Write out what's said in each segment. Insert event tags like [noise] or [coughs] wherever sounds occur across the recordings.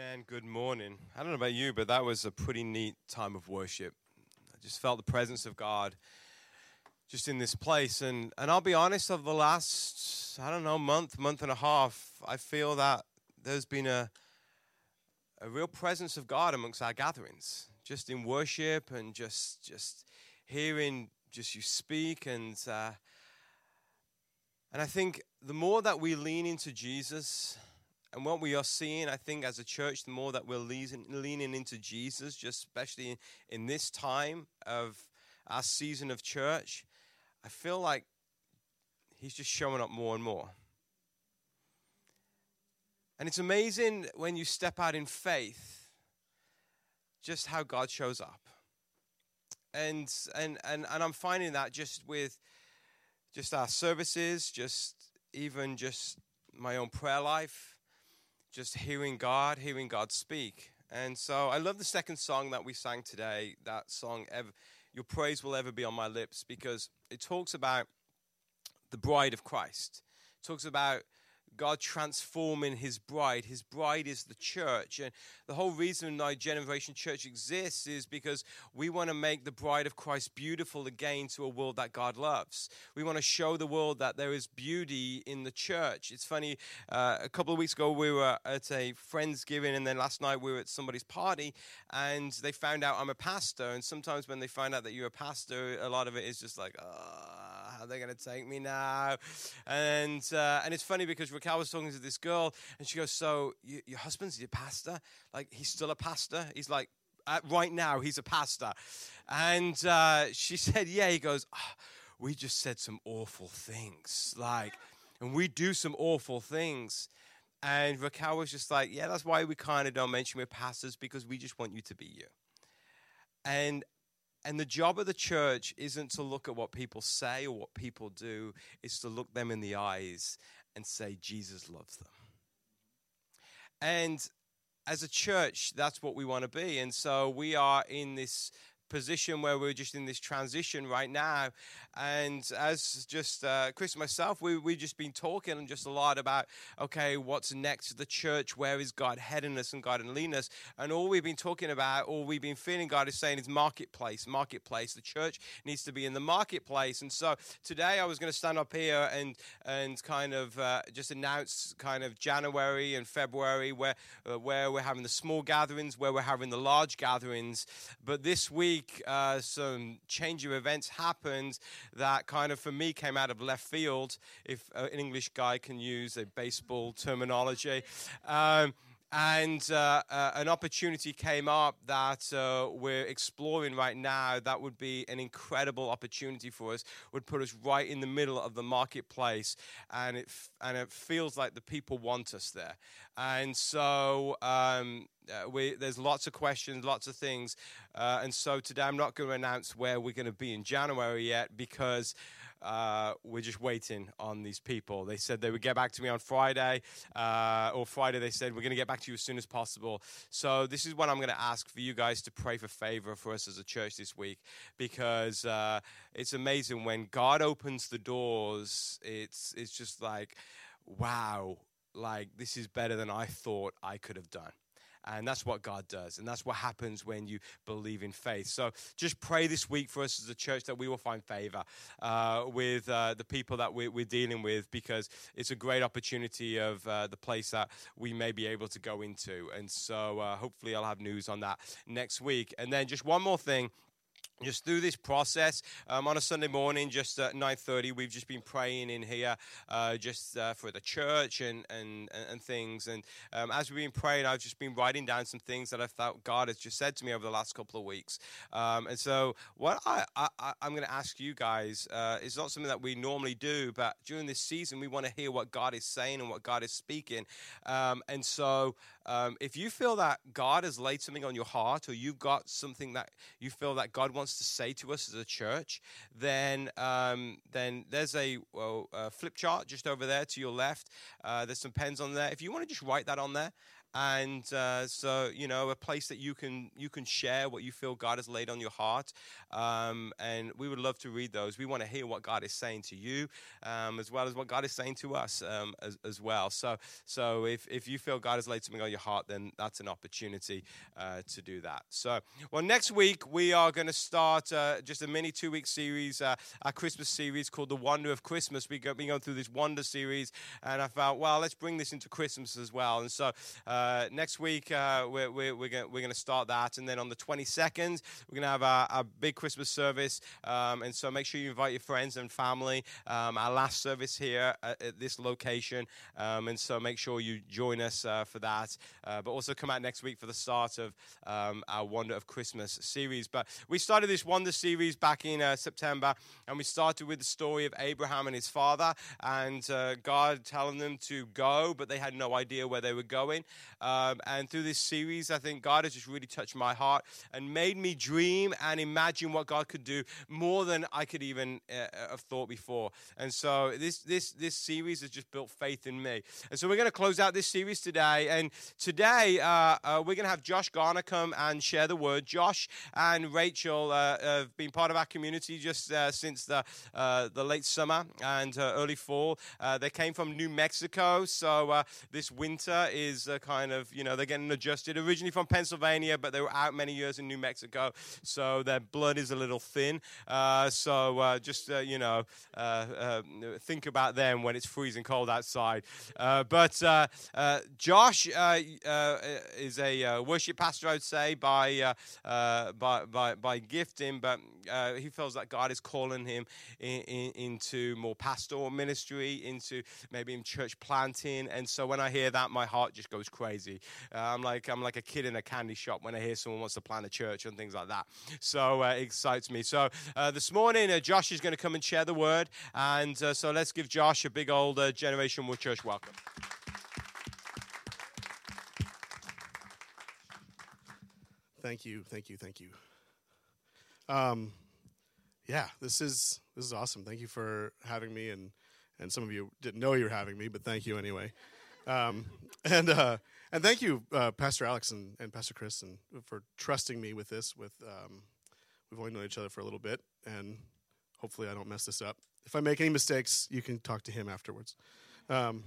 Amen. Good morning. I don't know about you, but that was a pretty neat time of worship. I just felt the presence of God just in this place. And, and I'll be honest, of the last, I don't know, month, month and a half, I feel that there's been a, a real presence of God amongst our gatherings, just in worship and just, just hearing just you speak. And, uh, and I think the more that we lean into Jesus, and what we are seeing, I think, as a church, the more that we're leaning into Jesus, just especially in this time of our season of church, I feel like He's just showing up more and more. And it's amazing when you step out in faith, just how God shows up. And, and, and, and I'm finding that just with just our services, just even just my own prayer life just hearing God, hearing God speak. And so I love the second song that we sang today, that song, ever, Your Praise Will Ever Be on My Lips, because it talks about the bride of Christ. It talks about God transforming his bride. His bride is the church. And the whole reason why Generation Church exists is because we want to make the bride of Christ beautiful again to a world that God loves. We want to show the world that there is beauty in the church. It's funny, uh, a couple of weeks ago we were at a Friendsgiving, and then last night we were at somebody's party, and they found out I'm a pastor. And sometimes when they find out that you're a pastor, a lot of it is just like, oh, are they going to take me now? And uh, and it's funny because Raquel was talking to this girl, and she goes, "So you, your husband's your pastor? Like he's still a pastor? He's like." Uh, right now, he's a pastor. And uh, she [laughs] said, Yeah. He goes, oh, We just said some awful things. Like, and we do some awful things. And Raquel was just like, Yeah, that's why we kind of don't mention we're pastors because we just want you to be you. And and the job of the church isn't to look at what people say or what people do, it's to look them in the eyes and say, Jesus loves them. And as a church, that's what we want to be. And so we are in this position where we're just in this transition right now. And as just uh, Chris and myself, we, we've just been talking and just a lot about, okay, what's next to the church? Where is God heading us and God and leading us? And all we've been talking about, all we've been feeling God is saying is marketplace, marketplace. The church needs to be in the marketplace. And so today I was going to stand up here and, and kind of uh, just announce kind of January and February where, uh, where we're having the small gatherings, where we're having the large gatherings. But this week, week, uh, some change of events happened that kind of, for me, came out of left field, if an English guy can use a baseball terminology. Um, and uh, uh, an opportunity came up that uh, we're exploring right now that would be an incredible opportunity for us would put us right in the middle of the marketplace and it f- and it feels like the people want us there and so um, uh, we, there's lots of questions, lots of things. Uh, and so today I'm not going to announce where we're going to be in January yet because uh, we're just waiting on these people. They said they would get back to me on Friday, uh, or Friday they said, we're going to get back to you as soon as possible. So this is what I'm going to ask for you guys to pray for favor for us as a church this week because uh, it's amazing when God opens the doors, it's, it's just like, wow, like this is better than I thought I could have done. And that's what God does. And that's what happens when you believe in faith. So just pray this week for us as a church that we will find favor uh, with uh, the people that we're, we're, dealing with because it's a great opportunity of uh, the place that we may be able to go into. And so uh, hopefully I'll have news on that next week. And then just one more thing just through this process um, on a sunday morning just at 9.30 we've just been praying in here uh, just uh, for the church and, and, and things. And um, as we've been praying i've just been writing down some things that i felt god has just said to me over the last couple of weeks. Um, and so what I, I, am going to ask you guys uh, is not something that we normally do but during this season we want to hear what god is saying and what god is speaking. Um, and so um, if you feel that god has laid something on your heart or you've got something that you feel that god wants to say to us as a church, then um, then there's a, well, a, flip chart just over there to your left. Uh, there's some pens on there. If you want to just write that on there, and uh, so you know a place that you can you can share what you feel God has laid on your heart. Um, and we would love to read those. We want to hear what God is saying to you, um, as well as what God is saying to us um, as, as well. So so if if you feel God has laid something on your heart, then that's an opportunity uh, to do that. So well, next week we are going to start uh, just a mini two week series, uh, our Christmas series called The Wonder of Christmas. We've been going through this Wonder series, and I thought well, let's bring this into Christmas as well. And so uh, next week, uh, we're, we're, we're going to start that. And then on the 22nd, we're going to have our, big Christmas service. Um, and so make sure you invite your friends and family. Um, our last service here at, at this location. Um, and so make sure you join us uh, for that. Uh, but also come out next week for the start of um, our Wonder of Christmas series. But we started this Wonder series back in uh, September. And we started with the story of Abraham and his father. And God telling them to go, but they had no idea where they were going. Um, and through this series, I think God has just really touched my heart and made me dream and imagine what God could do more than I could even uh, uh, have thought before. And so this this this series has just built faith in me. And so we're going to close out this series today. And today uh, uh, we're going to have Josh Garner come and share the word. Josh and Rachel uh, have been part of our community just uh, since the the late summer and early fall. they came from New Mexico, so this winter is kind of you know they're getting adjusted. Originally from Pennsylvania, but they were out many years in New Mexico, so their blood is a little thin. Uh, so uh, just uh, you know uh, uh, think about them when it's freezing cold outside. But Josh is a worship pastor, I'd say, by by, by by gifting, but he feels that God is calling him in, in, into more pastoral ministry, into maybe in church planting. And so when I hear that, my heart just goes crazy. Uh, I'm like I'm like a kid in a candy shop when I hear someone wants to plant a church and things like that. So uh, it excites me. So uh, this morning, uh, Josh is going to come and share the word, and uh, so let's give Josh a big old Generation Wood Church welcome. Thank you, thank you, thank you. Um, yeah, this is this is awesome. Thank you for having me, and and some of you didn't know you were having me, but thank you anyway. Um, [laughs] and uh, and thank you, uh, Pastor Alex and, and Pastor Chris, and for trusting me with this. With um, we've only known each other for a little bit, and hopefully I don't mess this up. If I make any mistakes, you can talk to him afterwards. Um,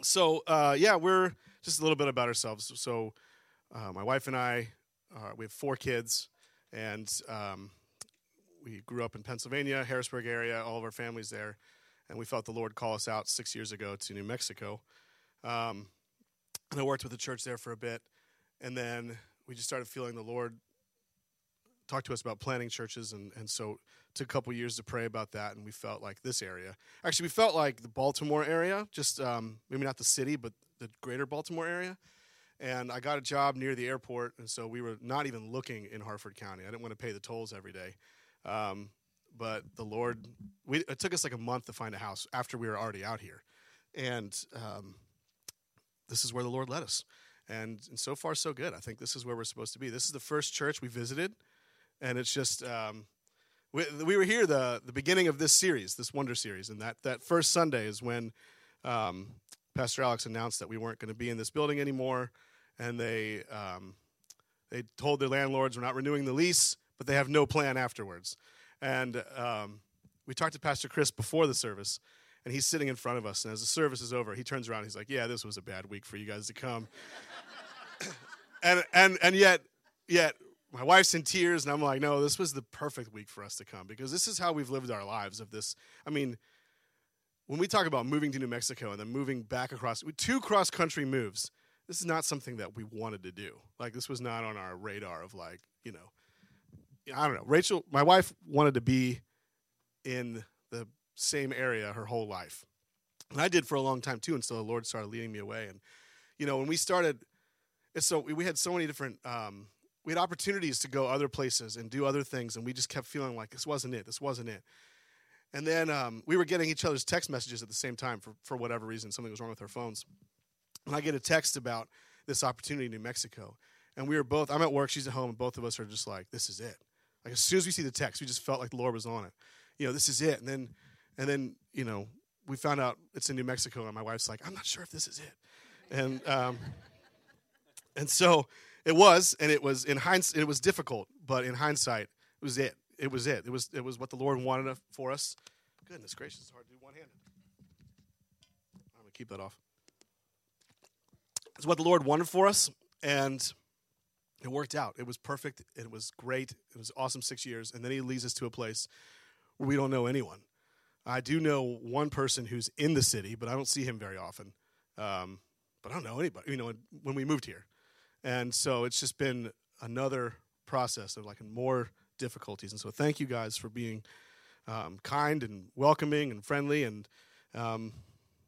so uh, yeah, we're just a little bit about ourselves. So uh, my wife and I, uh, we have four kids, and um, we grew up in Pennsylvania, Harrisburg area. All of our families there, and we felt the Lord call us out six years ago to New Mexico. Um, and I worked with the church there for a bit. And then we just started feeling the Lord talk to us about planting churches. And, and so took a couple years to pray about that. And we felt like this area. Actually, we felt like the Baltimore area, just um, maybe not the city, but the greater Baltimore area. And I got a job near the airport. And so we were not even looking in Harford County. I didn't want to pay the tolls every day. Um, but the Lord, we, it took us like a month to find a house after we were already out here. And um, this is where the Lord led us. And, and so far, so good. I think this is where we're supposed to be. This is the first church we visited, and it's just um, we, we were here the the beginning of this series, this Wonder series, and that that first Sunday is when um, Pastor Alex announced that we weren't going to be in this building anymore, and they um, they told their landlords we're not renewing the lease, but they have no plan afterwards. And um, we talked to Pastor Chris before the service, and he's sitting in front of us. And as the service is over, he turns around. he's like, "Yeah, this was a bad week for you guys to come." [coughs] and and and yet, yet my wife's in tears, and I'm like, "No, this was the perfect week for us to come because this is how we've lived our lives." Of this, I mean, when we talk about moving to New Mexico and then moving back across, two cross country moves. This is not something that we wanted to do. Like this was not on our radar of like you know, I don't know. Rachel, my wife wanted to be in same area her whole life. And I did for a long time too until the Lord started leading me away. And, you know, when we started, so we had so many different, um, we had opportunities to go other places and do other things. And we just kept feeling like this wasn't it. This wasn't it. And then um, we were getting each other's text messages at the same time for, for whatever reason. Something was wrong with our phones. And I get a text about this opportunity in New Mexico. And we were both, I'm at work, she's at home, and both of us are just like, this is it. Like as soon as we see the text, we just felt like the Lord was on it. You know, this is it. And then and then, you know, we found out it's in New Mexico, and my wife's like, I'm not sure if this is it. And, um, And so it was, and it was in hindsight, it was difficult, but in hindsight, it was it. It was it. It was it was what the Lord wanted for us. Goodness gracious, it's hard to do one handed. I'm gonna keep that off. It's what the Lord wanted for us, and it worked out. It was perfect. It was great. It was awesome six years, and then He leads us to a place where we don't know anyone. I do know one person who's in the city, but I don't see him very often. Um, but I don't know anybody. You know, when we moved here, and so it's just been another process of like more difficulties. And so thank you guys for being um, kind and welcoming and friendly. And um,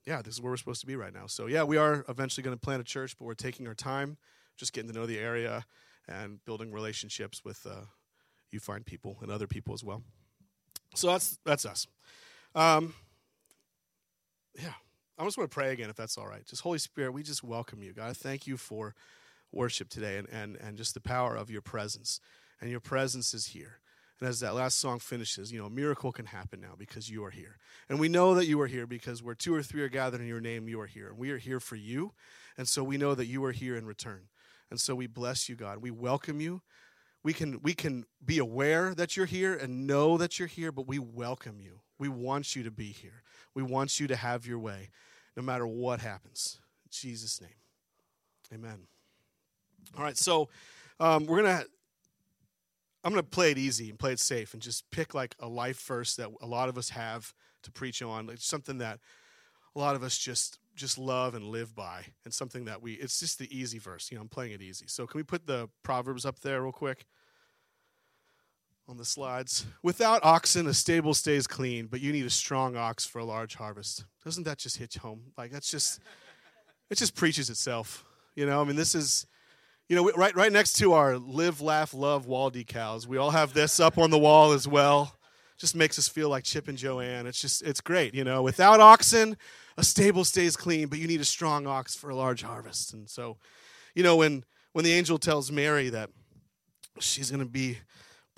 yeah, this is where we're supposed to be right now. So yeah, we are eventually going to plant a church, but we're taking our time, just getting to know the area and building relationships with uh, you find people and other people as well. So that's that's us. Um, yeah, I just want to pray again, if that's all right. Just Holy Spirit, we just welcome you, God. Thank you for worship today and, and, and just the power of your presence. And your presence is here. And as that last song finishes, you know, a miracle can happen now because you are here. And we know that you are here because where two or three are gathered in your name, you are here. And we are here for you. And so we know that you are here in return. And so we bless you, God. We welcome you. We can, we can be aware that you're here and know that you're here, but we welcome you. We want you to be here. We want you to have your way no matter what happens. In Jesus' name. Amen. All right, so um, we're gonna. I'm gonna play it easy and play it safe, and just pick like a life verse that a lot of us have to preach on, like something that a lot of us just just love and live by, and something that we. It's just the easy verse. You know, I'm playing it easy. So can we put the proverbs up there real quick? On the slides. Without oxen, a stable stays clean, but you need a strong ox for a large harvest. Doesn't that just hit home? Like that's just, it just preaches itself. You know, I mean, this is you know, right, right next to our live, laugh, love wall decals, we all have this up on the wall as well. Just makes us feel like Chip and Joanna. It's just, it's great. You know, without oxen, a stable stays clean, but you need a strong ox for a large harvest. And so, you know, when, when the angel tells Mary that she's going to be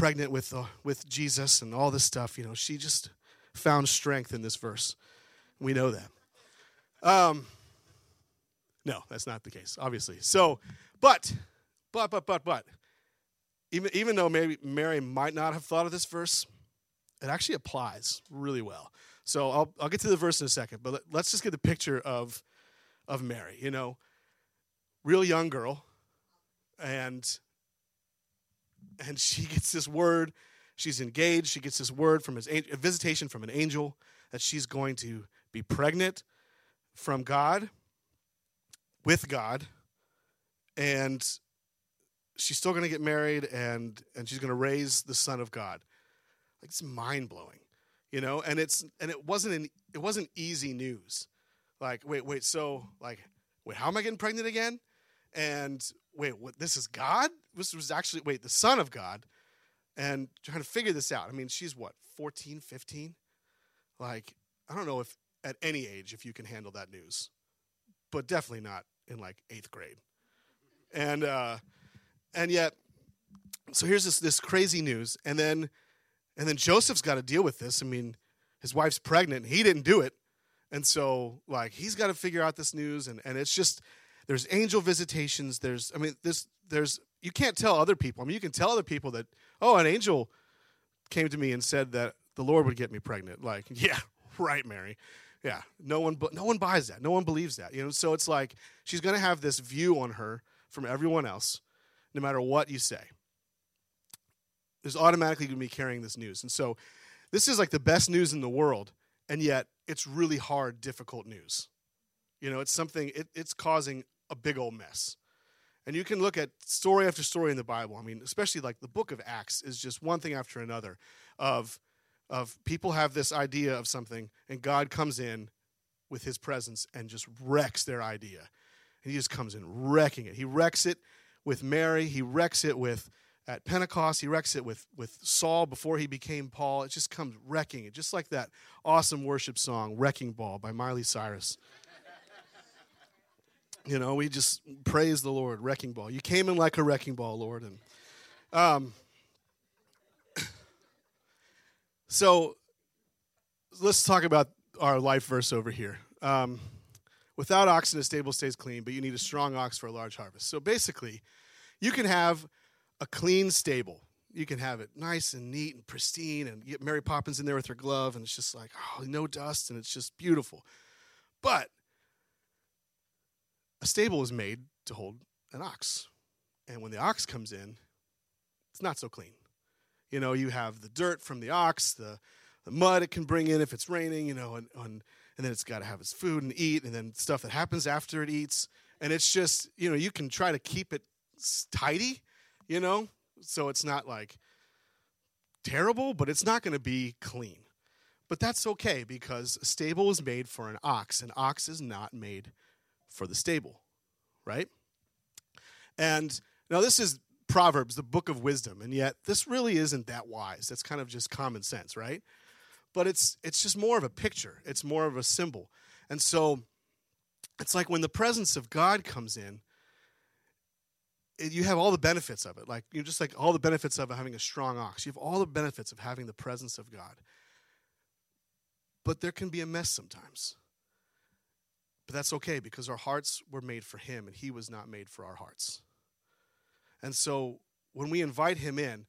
pregnant with, uh, with Jesus and all this stuff, you know, she just found strength in this verse. We know that. Um, no, that's not the case, obviously. So, but, but, but, but, but, even, even though maybe Mary might not have thought of this verse, it actually applies really well. So I'll, I'll get to the verse in a second, but let, us just get the picture of, of Mary. You know, real young girl, and and she gets this word. She's engaged. She gets this word from his a visitation from an angel that she's going to be pregnant from God, with God, and she's still going to get married and and she's going to raise the son of god like it's mind-blowing you know and it's and it wasn't an, it wasn't easy news like wait wait so like wait how am i getting pregnant again and wait what this is god? This was actually wait the son of god? And trying to figure this out. I mean she's what 14 15 like i don't know if at any age if you can handle that news but definitely not in like eighth grade. And uh, and yet, so here's this this crazy news, and then and then Joseph's got to deal with this. I mean, his wife's pregnant, he didn't do it, and so like he's got to figure out this news, and and it's just there's angel visitations. There's I mean this there's you can't tell other people. I mean you can tell other people that oh an angel came to me and said that the Lord would get me pregnant. Like [laughs] yeah, right, Mary. Yeah, no one, but no one buys that. No one believes that. You know, so it's like she's going to have this view on her from everyone else, no matter what you say. There's automatically going to be carrying this news. And so this is like the best news in the world, and yet it's really hard, difficult news. You know, it's something, it, it's causing a big old mess. And you can look at story after story in the Bible. I mean, especially like the book of Acts is just one thing after another of, of people have this idea of something, and God comes in with his presence and just wrecks their idea and he just comes in wrecking it. He wrecks it with Mary. He wrecks it with at Pentecost. He wrecks it with with Saul before he became Paul. It just comes wrecking it, just like that awesome worship song "Wrecking Ball" by Miley Cyrus. You know, we just praise the Lord. Wrecking ball. You came in like a wrecking ball, Lord, and um. [coughs] So let's talk about our life verse over here. Um, Without oxen, a stable stays clean, but you need a strong ox for a large harvest. So basically, you can have a clean stable. You can have it nice and neat and pristine, and get Mary Poppins in there with her glove, and it's just like, oh, no dust, and it's just beautiful. But a stable is made to hold an ox. And when the ox comes in, it's not so clean. You know, you have the dirt from the ox, the, the mud it can bring in if it's raining, you know, and, and, and then it's got to have its food and eat, and then stuff that happens after it eats. And it's just, you know, you can try to keep it tidy, you know, so it's not like terrible, but it's not going to be clean. But that's okay because a stable is made for an ox. An ox is not made for the stable, right? And now this is Proverbs, the book of wisdom, and yet this really isn't that wise. That's kind of just common sense, right? But it's it's just more of a picture. It's more of a symbol. And so it's like when the presence of God comes in, you have all the benefits of it. Like you just like all the benefits of having a strong ox. You have all the benefits of having the presence of God. But there can be a mess sometimes. But that's okay because our hearts were made for Him and He was not made for our hearts. And so when we invite Him in,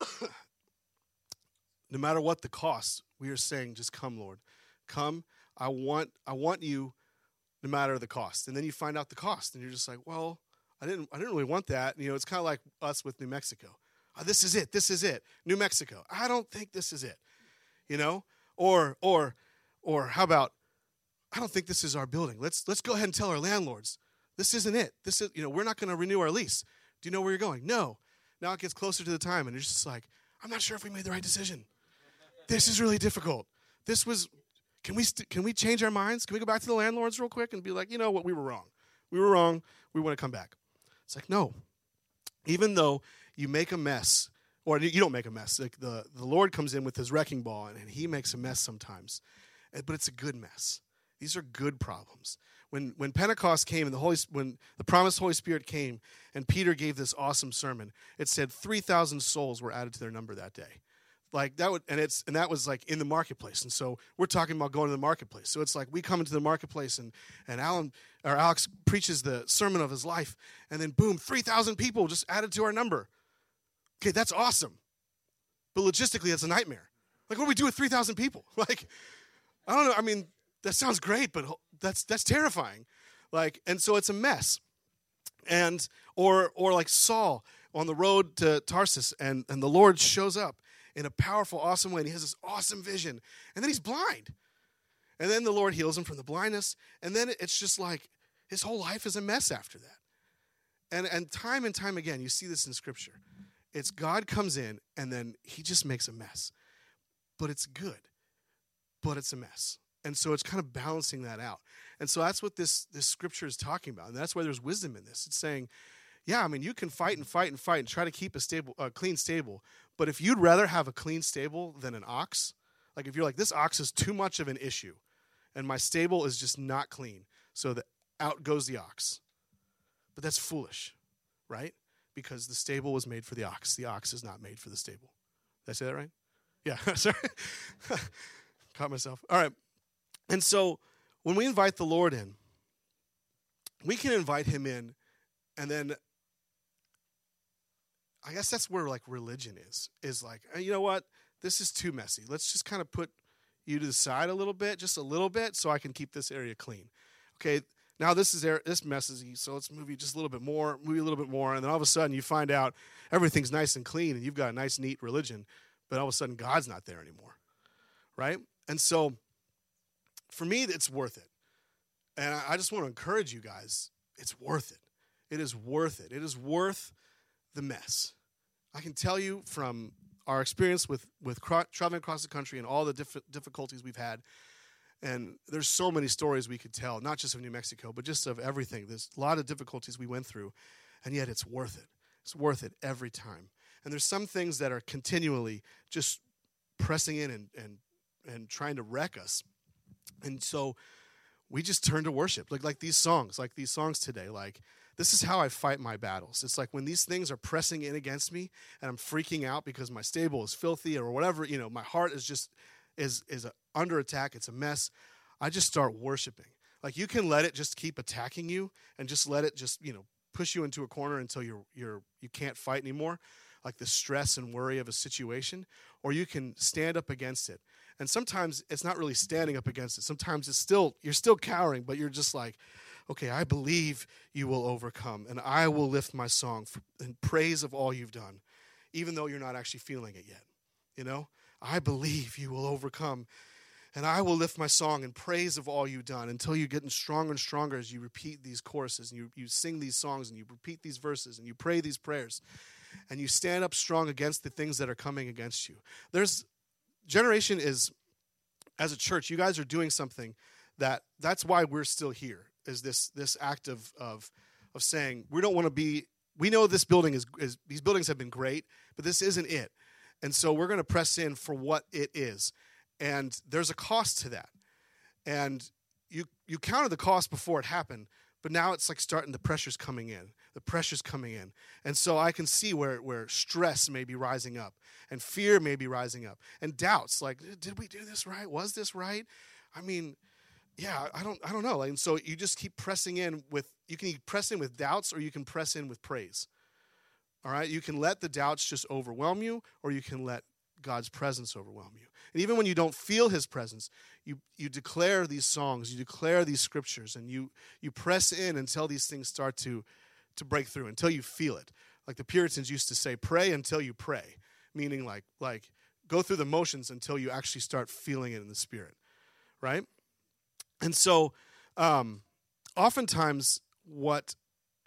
[coughs] no matter what the cost, we are saying, just come, Lord. Come. I want I want you no matter the cost. And then you find out the cost and you're just like, well, I didn't I didn't really want that. You know, it's kind of like us with New Mexico. Oh, this is it. This is it. New Mexico. I don't think this is it. You know? Or or or how about I don't think this is our building. Let's let's go ahead and tell our landlords this isn't it. This is you know we're not going to renew our lease. Do you know where you're going? No. Now it gets closer to the time, and you're just like, I'm not sure if we made the right decision. This is really difficult. This was. Can we st- can we change our minds? Can we go back to the landlords real quick and be like, you know what, we were wrong. We were wrong. We want to come back. It's like no. Even though you make a mess, or you don't make a mess, like the the Lord comes in with His wrecking ball, and, and He makes a mess sometimes, eh, but it's a good mess. These are good problems. When, when Pentecost came and the Holy, when the promised Holy Spirit came and Peter gave this awesome sermon, it said 3,000 souls were added to their number that day. Like that would, and it's, and that was like in the marketplace. And so we're talking about going to the marketplace. So it's like we come into the marketplace and, and Alan, or Alex preaches the sermon of his life. And then boom, 3,000 people just added to our number. Okay, that's awesome. But logistically, that's a nightmare. Like, what do we do with 3,000 people? [laughs] Like, I don't know. I mean, that sounds great, but that's that's terrifying. Like, and so it's a mess. And or or like Saul on the road to Tarsus, and and the Lord shows up in a powerful, awesome way, and he has this awesome vision, and then he's blind. And then the Lord heals him from the blindness, and then it's just like his whole life is a mess after that. And and time and time again, you see this in Scripture. It's God comes in, and then he just makes a mess, but it's good, but it's a mess and so it's kind of balancing that out. And so that's what this this scripture is talking about. And that's why there's wisdom in this. It's saying yeah i mean you can fight and fight and fight and try to keep a stable a clean stable. But if you'd rather have a clean stable than an ox like if you're like this ox is too much of an issue and my stable is just not clean so that out goes the ox. But that's foolish right? Because the stable was made for the ox. The ox is not made for the stable. Did i say that right? Yeah [laughs] sorry. [laughs] Caught myself. All right and so when we invite the Lord in, we can invite him in and then I guess that's where like religion is. Is like, you know what? This is too messy. Let's just kind of put you to the side a little bit, just a little bit, so I can keep this area clean. Okay, now this is this messes you, so let's move you just a little bit more, move you a little bit more, and then all of a sudden you find out everything's nice and clean, and you've got a nice, neat religion, but all of a sudden God's not there anymore, right? And so for me, it's worth it. And I just want to encourage you guys it's worth it. It is worth it. It is worth the mess. I can tell you from our experience with, with traveling across the country and all the diff- difficulties we've had. And there's so many stories we could tell, not just of New Mexico, but just of everything. There's a lot of difficulties we went through, and yet it's worth it. It's worth it every time. And there's some things that are continually just pressing in and, and, and trying to wreck us. And so we just turn to worship. Like like these songs, like these songs today, like this is how I fight my battles. It's like when these things are pressing in against me and I'm freaking out because my stable is filthy or whatever, you know, my heart is just is is under attack, it's a mess. I just start worshiping. Like you can let it just keep attacking you and just let it just, you know, push you into a corner until you're you're you can't fight anymore, like the stress and worry of a situation, or you can stand up against it. And sometimes it's not really standing up against it. Sometimes it's still you're still cowering, but you're just like, okay, I believe you will overcome, and I will lift my song in praise of all you've done, even though you're not actually feeling it yet. You know, I believe you will overcome, and I will lift my song in praise of all you've done until you're getting stronger and stronger as you repeat these choruses and you, you sing these songs and you repeat these verses and you pray these prayers and you stand up strong against the things that are coming against you. There's generation is as a church, you guys are doing something that that's why we're still here. Is this this act of of of saying we don't want to be we know this building is, is these buildings have been great, but this isn't it. And so we're going to press in for what it is. And there's a cost to that. And you you counted the cost before it happened, but now it's like starting the pressure's coming in. The pressure's coming in. And so I can see where where stress may be rising up and fear may be rising up and doubts like did we do this right? Was this right? I mean, yeah, I don't I don't know. And so you just keep pressing in with you can press in with doubts or you can press in with praise. All right? You can let the doubts just overwhelm you or you can let God's presence overwhelm you. And even when you don't feel his presence, you, you declare these songs, you declare these scriptures, and you, you press in until these things start to, to break through, until you feel it. Like the Puritans used to say, pray until you pray, meaning like, like go through the motions until you actually start feeling it in the spirit, right? And so, um, oftentimes, what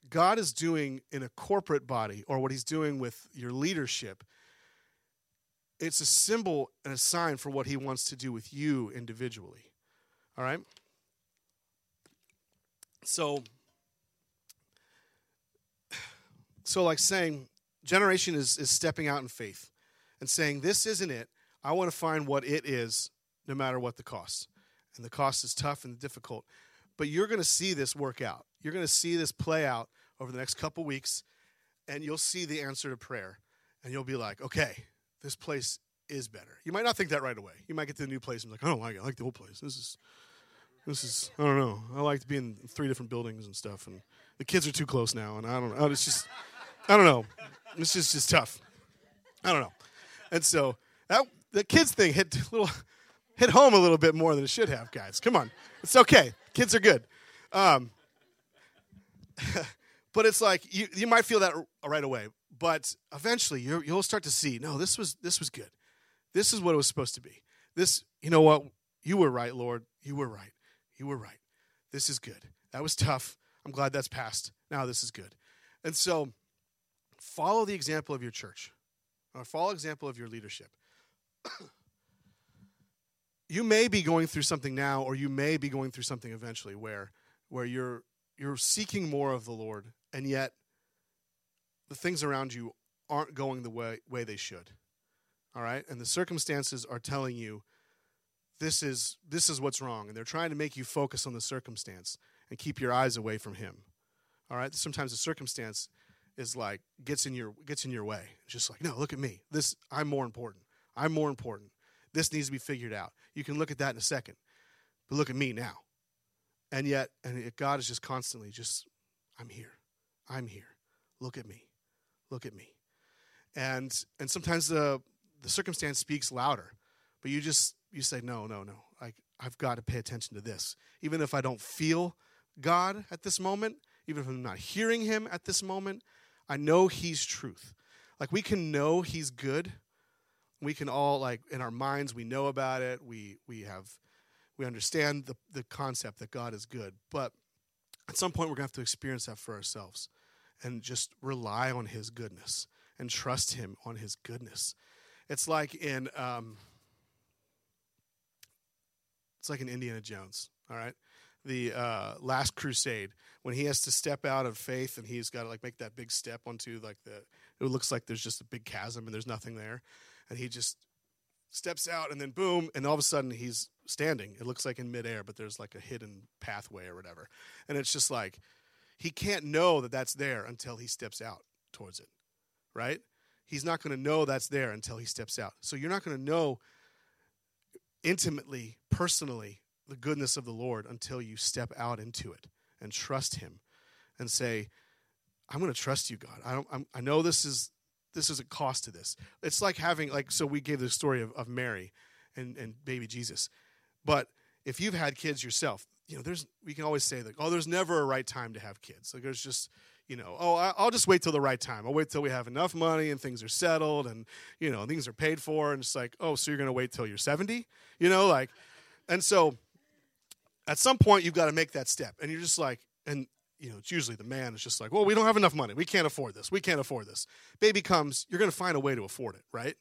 God is doing in a corporate body or what he's doing with your leadership it's a symbol and a sign for what he wants to do with you individually. All right? So so like saying generation is is stepping out in faith and saying this isn't it. I want to find what it is no matter what the cost. And the cost is tough and difficult. But you're going to see this work out. You're going to see this play out over the next couple weeks and you'll see the answer to prayer and you'll be like, "Okay, this place is better. You might not think that right away. You might get to the new place and be like, I don't like it. I like the old place. This is, this is, I don't know. I like to be in three different buildings and stuff. And the kids are too close now. And I don't know. It's just, I don't know. It's just, just tough. I don't know. And so that, the kids thing hit [laughs] little, hit home a little bit more than it should have, guys. Come on. It's okay. Kids are good. Um, [laughs] but it's like you, you might feel that right away but eventually you will start to see no this was this was good. This is what it was supposed to be. This you know what? You were right lord. You were right. You were right. This is good. That was tough. I'm glad that's passed. Now this is good. And so follow the example of your church or follow example of your leadership. [clears throat] You may be going through something now or you may be going through something eventually where where you're you're seeking more of the lord and yet the things around you aren't going the way, way they should. All right? And the circumstances are telling you this is this is what's wrong and they're trying to make you focus on the circumstance and keep your eyes away from him. All right? Sometimes the circumstance is like gets in your gets in your way. It's just like, "No, look at me. This I'm more important. I'm more important. This needs to be figured out." You can look at that in a second. But look at me now. And yet and God is just constantly just I'm here. I'm here. Look at me look at me. And and sometimes the the circumstance speaks louder, but you just you say no, no, no. Like I've got to pay attention to this. Even if I don't feel God at this moment, even if I'm not hearing him at this moment, I know he's truth. Like we can know he's good. We can all like in our minds we know about it. We we have we understand the, the concept that God is good. But at some point we're gonna have to experience that for ourselves and just rely on his goodness and trust him on his goodness. It's like in um, it's like in Indiana Jones, all right? The uh, last crusade, when he has to step out of faith and he's got to like make that big step onto like the it looks like there's just a big chasm and there's nothing there. And he just steps out and then boom, and all of a sudden he's standing. It looks like in midair, but there's like a hidden pathway or whatever. And it's just like he can't know that that's there until he steps out towards it, right? He's not going to know that's there until he steps out. So you're not going to know intimately, personally, the goodness of the Lord until you step out into it and trust Him and say, I'm going to trust you, God. I, don't, I'm, I know this is this is a cost to this. It's like having like so we gave the story of, of Mary and, and baby Jesus. But if you've had kids yourself, you know, there's we can always say like, oh, there's never a right time to have kids. Like there's just you know, oh, I'll just wait till the right time. I'll wait till we have enough money and things are settled and, you know, things are paid for. And it's like, oh, so you're to wait till you're 70? You know, like, and so at some point you've got to make that step. And you're just like, and, you know, it's usually the man is just like, well, we don't have enough money. We can't afford this. We can't afford this. Baby comes, you're going to find a way to afford it, right?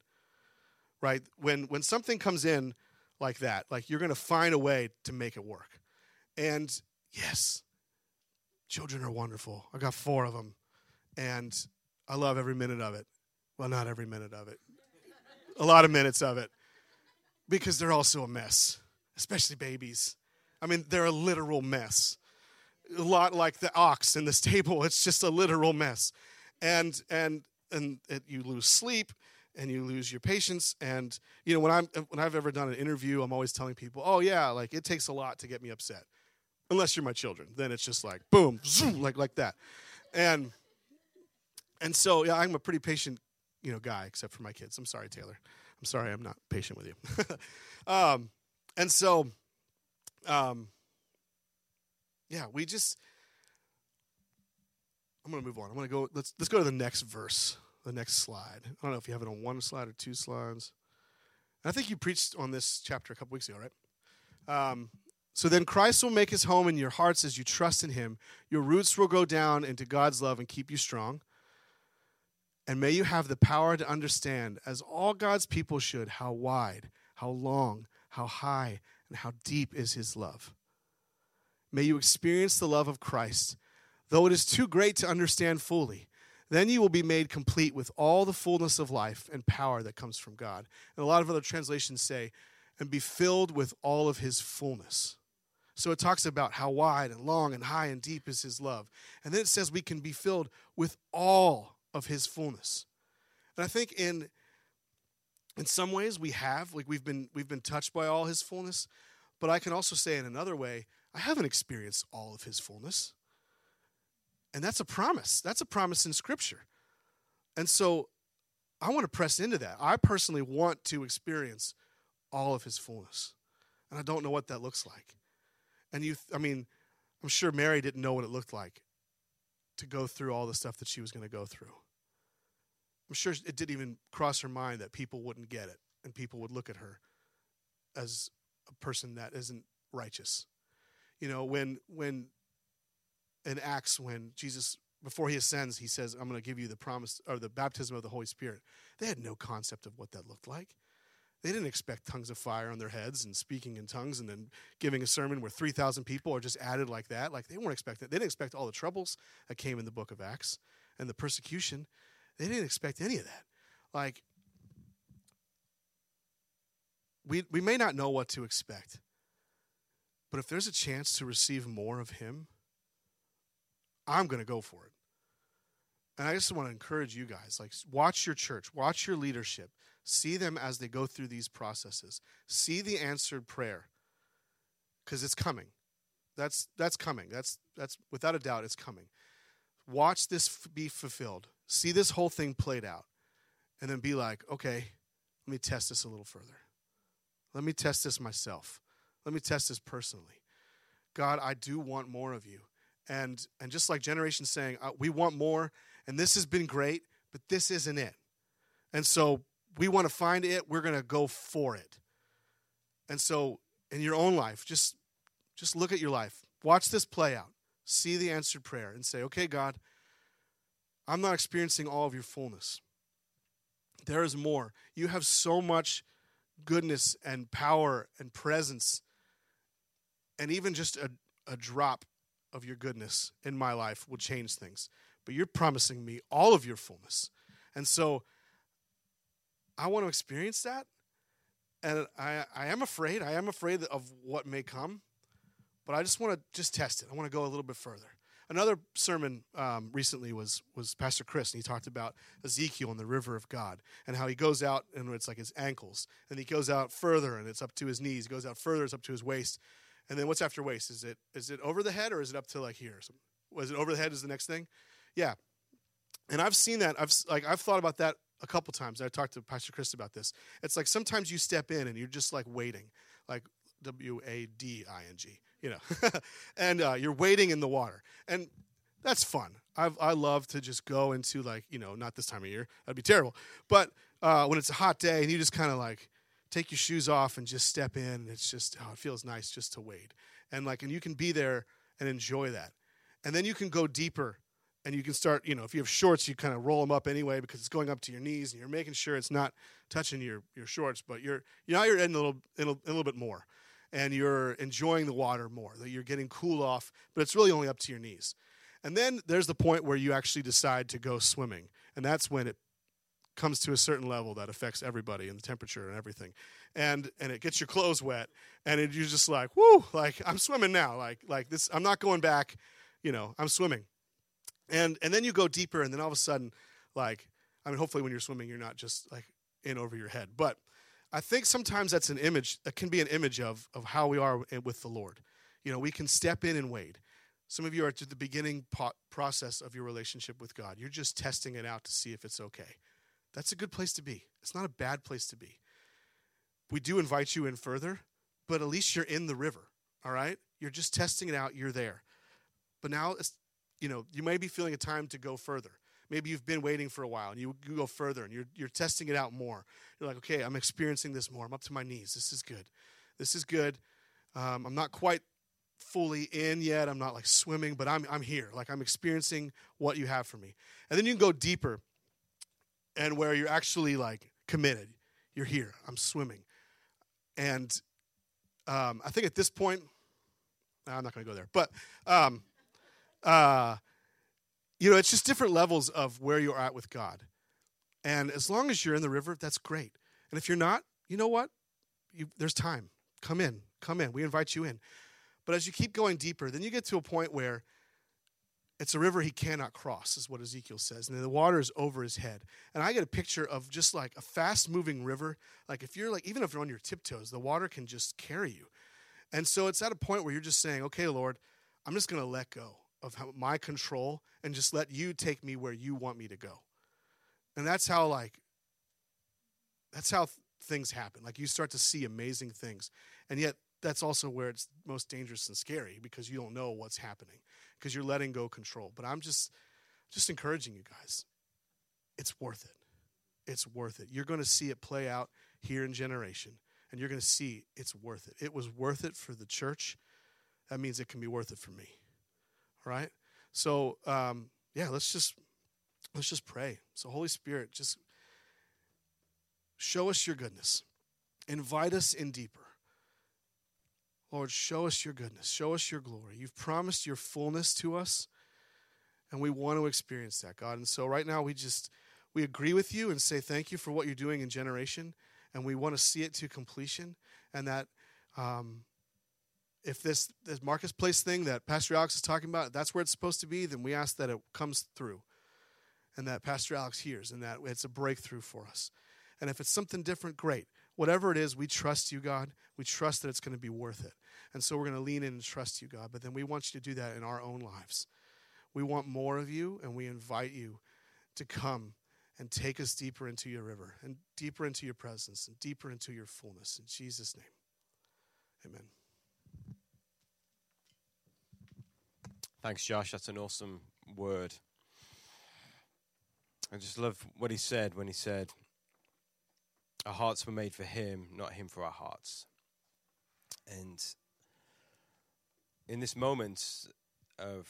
Right? When, when something comes in like that, like you're going to find a way to make it work. And yes, Children are wonderful. I got four of them, and I love every minute of it. Well, not every minute of it, a lot of minutes of it, because they're also a mess, especially babies. I mean, they're a literal mess. A lot like the ox in the stable, [laughs] it's just a literal mess. And, and, and it, you lose sleep and you lose your patience and you know when i'm when i've ever done an interview i'm always telling people oh yeah like it takes a lot to get me upset unless you're my children. Then it's just like boom, zoom, like like that. And and so yeah, I'm a pretty patient, you know, guy, except for my kids. I'm sorry, Taylor. I'm sorry, I'm not patient with you. [laughs] um, and so, um, yeah, we just. I'm gonna move on. I'm gonna go. Let's let's go to the next verse, the next slide. I don't know if you have it on one slide or two slides. I think you preached on this chapter a couple weeks ago, right? Um, so then Christ will make his home in your hearts as you trust in him. Your roots will go down into God's love and keep you strong. And may you have the power to understand, as all God's people should, how wide, how long, how high, and how deep is his love. May you experience the love of Christ, though it is too great to understand fully. Then you will be made complete with all the fullness of life and power that comes from God. And a lot of other translations say, and be filled with all of his fullness. So it talks about how wide and long and high and deep is his love. And then it says we can be filled with all of his fullness. And I think in in some ways we have like we've been we've been touched by all his fullness, but I can also say in another way, I haven't experienced all of his fullness. And that's a promise. That's a promise in scripture. And so I want to press into that. I personally want to experience all of his fullness. And I don't know what that looks like. And you, I mean, I'm sure Mary didn't know what it looked like to go through all the stuff that she was going to go through. I'm sure it didn't even cross her mind that people wouldn't get it and people would look at her as a person that isn't righteous. You know, when when in Acts when Jesus before he ascends, he says, I'm going to give you the promise or the baptism of the Holy Spirit. They had no concept of what that looked like. They didn't expect tongues of fire on their heads and speaking in tongues and then giving a sermon where 3,000 people are just added like that. Like they weren't expecting They didn't expect all the troubles that came in the book of Acts and the persecution. They didn't expect any of that. Like, we, we may not know what to expect, but if there's a chance to receive more of Him, I'm going to go for it. And I just want to encourage you guys like, watch your church, watch your leadership, See them as they go through these processes. See the answered prayer because it's coming. That's, that's coming. That's, that's without a doubt, it's coming. Watch this f- be fulfilled. See this whole thing played out. And then be like, okay, let me test this a little further. Let me test this myself. Let me test this personally. God, I do want more of you. And, and just like Generation saying, uh, we want more, and this has been great, but this isn't it. And so we want to find it, we're going to go for it. And so in your own life, just just look at your life. Watch this play out. See the answered prayer and say, "Okay, God, I'm not experiencing all of your fullness. There is more. You have so much goodness and power and presence and even just a, a drop of your goodness in my life will change things. But you're promising me all of your fullness. And so I want to experience that. And I, I am afraid. I am afraid of what may come. But I just want to just test it. I want to go a little bit further. Another sermon um, recently was was Pastor Chris, and he talked about Ezekiel and the river of God, and how he goes out and it's like his ankles, and he goes out further, and it's up to his knees. He goes out further, it's up to his waist, And then what's after waist? Is it is it over the head or is it up to like here? Was it over the head? Is the next thing? Yeah. And I've seen that. I've like I've thought about that a couple times. I talked to Pastor Chris about this. It's like sometimes you step in and you're just like waiting, like W A D I N G, you know, [laughs] and uh, you're waiting in the water, and that's fun. I've, I love to just go into like you know not this time of year that'd be terrible, but uh, when it's a hot day and you just kind of like take your shoes off and just step in, it's just oh it feels nice just to wade, and like and you can be there and enjoy that, and then you can go deeper and you can start you know if you have shorts you kind of roll them up anyway because it's going up to your knees and you're making sure it's not touching your, your shorts but you're you know you're in a little in a, a little bit more and you're enjoying the water more that you're getting cooled off but it's really only up to your knees. And then there's the point where you actually decide to go swimming and that's when it comes to a certain level that affects everybody and the temperature and everything. And and it gets your clothes wet and it, you're just like whoo like i'm swimming now. Like like this i'm not going back you know i'm swimming. And and then you go deeper and then all of a sudden like i mean hopefully when you're swimming you're not just like in over your head. But i think sometimes that's an image that can be an image of of how we are with the lord. You know we can step in and wade. Some of you are at the beginning process of your relationship with god. You're just testing it out to see if it's okay that's a good place to be it's not a bad place to be we do invite you in further but at least you're in the river all right you're just testing it out you're there but now you know, you may be feeling a time to go further. Maybe you've been waiting for a while and you, you go further and you're, you're testing it out more. You're like, okay, I'm experiencing this more. I'm up to my knees. This is good. This is good. Um, I'm not quite fully in yet. I'm not like swimming, but I'm, I'm here. Like I'm experiencing what you have for me. And then you can go deeper and where you're actually like committed. You're here. I'm swimming. And um, I think at this point, I'm not going to go there, but um, uh, you know, it's just different levels of where you're at with God. And as long as you're in the river, that's great. And if you're not, you know what? You, there's time. Come in. Come in. We invite you in. But as you keep going deeper, then you get to a point where it's a river he cannot cross, is what Ezekiel says. And the water is over his head. And I get a picture of just like a fast moving river. Like if you're like, even if you're on your tiptoes, the water can just carry you. And so it's at a point where you're just saying, okay, Lord, I'm just going to let go of my control and just let you take me where you want me to go. And that's how like that's how th- things happen. Like you start to see amazing things. And yet that's also where it's most dangerous and scary because you don't know what's happening because you're letting go control. But I'm just just encouraging you guys. It's worth it. It's worth it. You're going to see it play out here in generation and you're going to see it's worth it. It was worth it for the church. That means it can be worth it for me All right? So um, yeah, let's just let's just pray. So Holy Spirit, just show us your goodness. Invite us in deeper. Lord, show us your goodness. Show us your glory. You've promised your fullness to us, and we want to experience that, God. And so right now we just we agree with you and say thank you for what you're doing in generation, and we want to see it to completion, and that um, if this, this marketplace thing that Pastor Alex is talking about, that's where it's supposed to be, then we ask that it comes through and that Pastor Alex hears and that it's a breakthrough for us. And if it's something different, great. Whatever it is, we trust you, God. We trust that it's going to be worth it. And so we're going to lean in and trust you, God. But then we want you to do that in our own lives. We want more of you, and we invite you to come and take us deeper into your river and deeper into your presence and deeper into your fullness. In Jesus' name, amen. Thanks, Josh. That's an awesome word. I just love what he said when he said, Our hearts were made for him, not him for our hearts. And in this moment of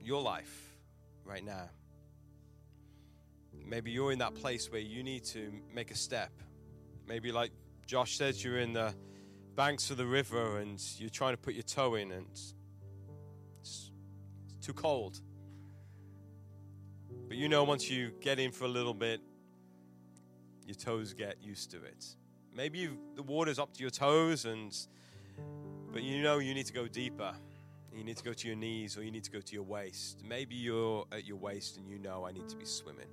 your life right now, maybe you're in that place where you need to make a step. Maybe, like Josh says, you're in the banks of the river and you're trying to put your toe in and it's too cold. But you know, once you get in for a little bit, your toes get used to it. Maybe the water's up to your toes, and but you know you need to go deeper. You need to go to your knees, or you need to go to your waist. Maybe you're at your waist, and you know I need to be swimming.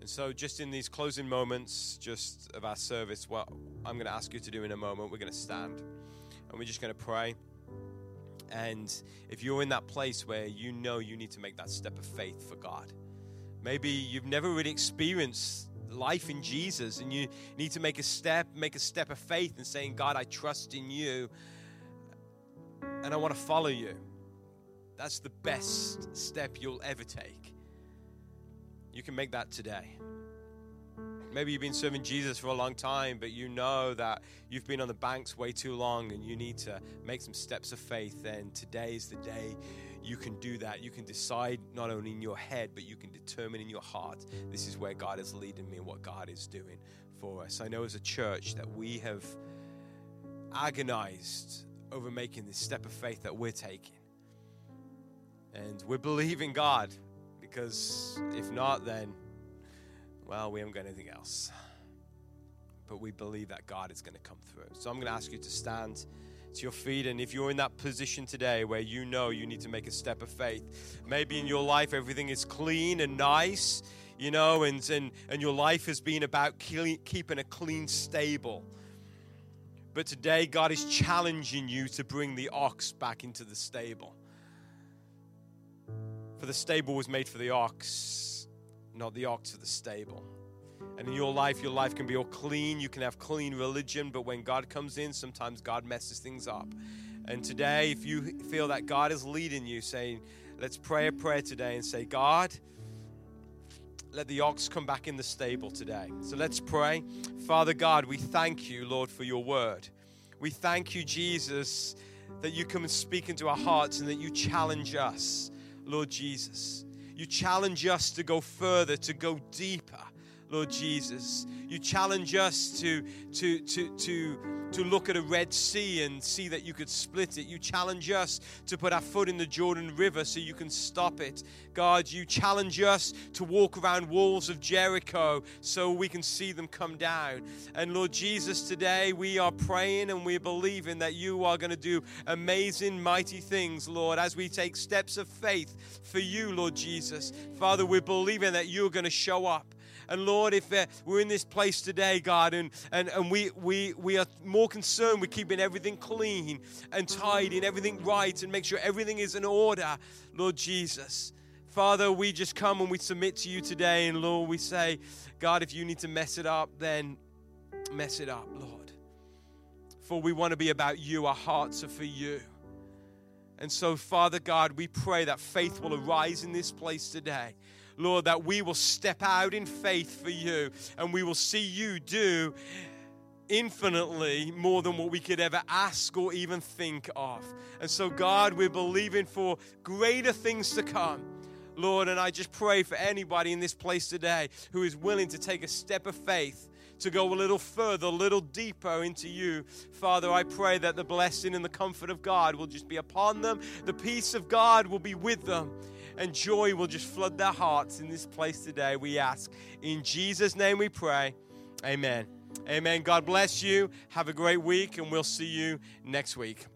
And so, just in these closing moments, just of our service, what I'm going to ask you to do in a moment, we're going to stand. and we're just going to pray. And if you're in that place where you know you need to make that step of faith for God, maybe you've never really experienced life in Jesus and you need to make a step, make a step of faith and saying, God, I trust in you and I want to follow you. That's the best step you'll ever take. You can make that today. Maybe you've been serving Jesus for a long time, but you know that you've been on the banks way too long and you need to make some steps of faith. Then today is the day you can do that. You can decide not only in your head, but you can determine in your heart this is where God is leading me and what God is doing for us. I know as a church that we have agonized over making this step of faith that we're taking. And we're believing God because if not, then, well, we haven't got anything else. But we believe that God is going to come through. So I'm going to ask you to stand to your feet. And if you're in that position today where you know you need to make a step of faith, maybe in your life everything is clean and nice, you know, and, and, and your life has been about keeping a clean stable. But today, God is challenging you to bring the ox back into the stable. For the stable was made for the ox, not the ox for the stable. And in your life, your life can be all clean. You can have clean religion, but when God comes in, sometimes God messes things up. And today, if you feel that God is leading you, saying, Let's pray a prayer today and say, God, let the ox come back in the stable today. So let's pray. Father God, we thank you, Lord, for your word. We thank you, Jesus, that you come and speak into our hearts and that you challenge us, Lord Jesus. You challenge us to go further, to go deeper. Lord Jesus. You challenge us to, to, to, to, to look at a Red Sea and see that you could split it. You challenge us to put our foot in the Jordan River so you can stop it. God, you challenge us to walk around walls of Jericho so we can see them come down. And Lord Jesus, today we are praying and we're believing that you are going to do amazing, mighty things, Lord, as we take steps of faith for you, Lord Jesus. Father, we're believing that you're going to show up. And Lord, if uh, we're in this place today, God, and, and, and we, we, we are more concerned with keeping everything clean and tidy and everything right and make sure everything is in order, Lord Jesus. Father, we just come and we submit to you today. And Lord, we say, God, if you need to mess it up, then mess it up, Lord. For we want to be about you, our hearts are for you. And so, Father God, we pray that faith will arise in this place today. Lord, that we will step out in faith for you and we will see you do infinitely more than what we could ever ask or even think of. And so, God, we're believing for greater things to come. Lord, and I just pray for anybody in this place today who is willing to take a step of faith to go a little further, a little deeper into you. Father, I pray that the blessing and the comfort of God will just be upon them, the peace of God will be with them and joy will just flood their hearts in this place today, we ask. In Jesus' name we pray. Amen. Amen. God bless you. Have a great week, and we'll see you next week.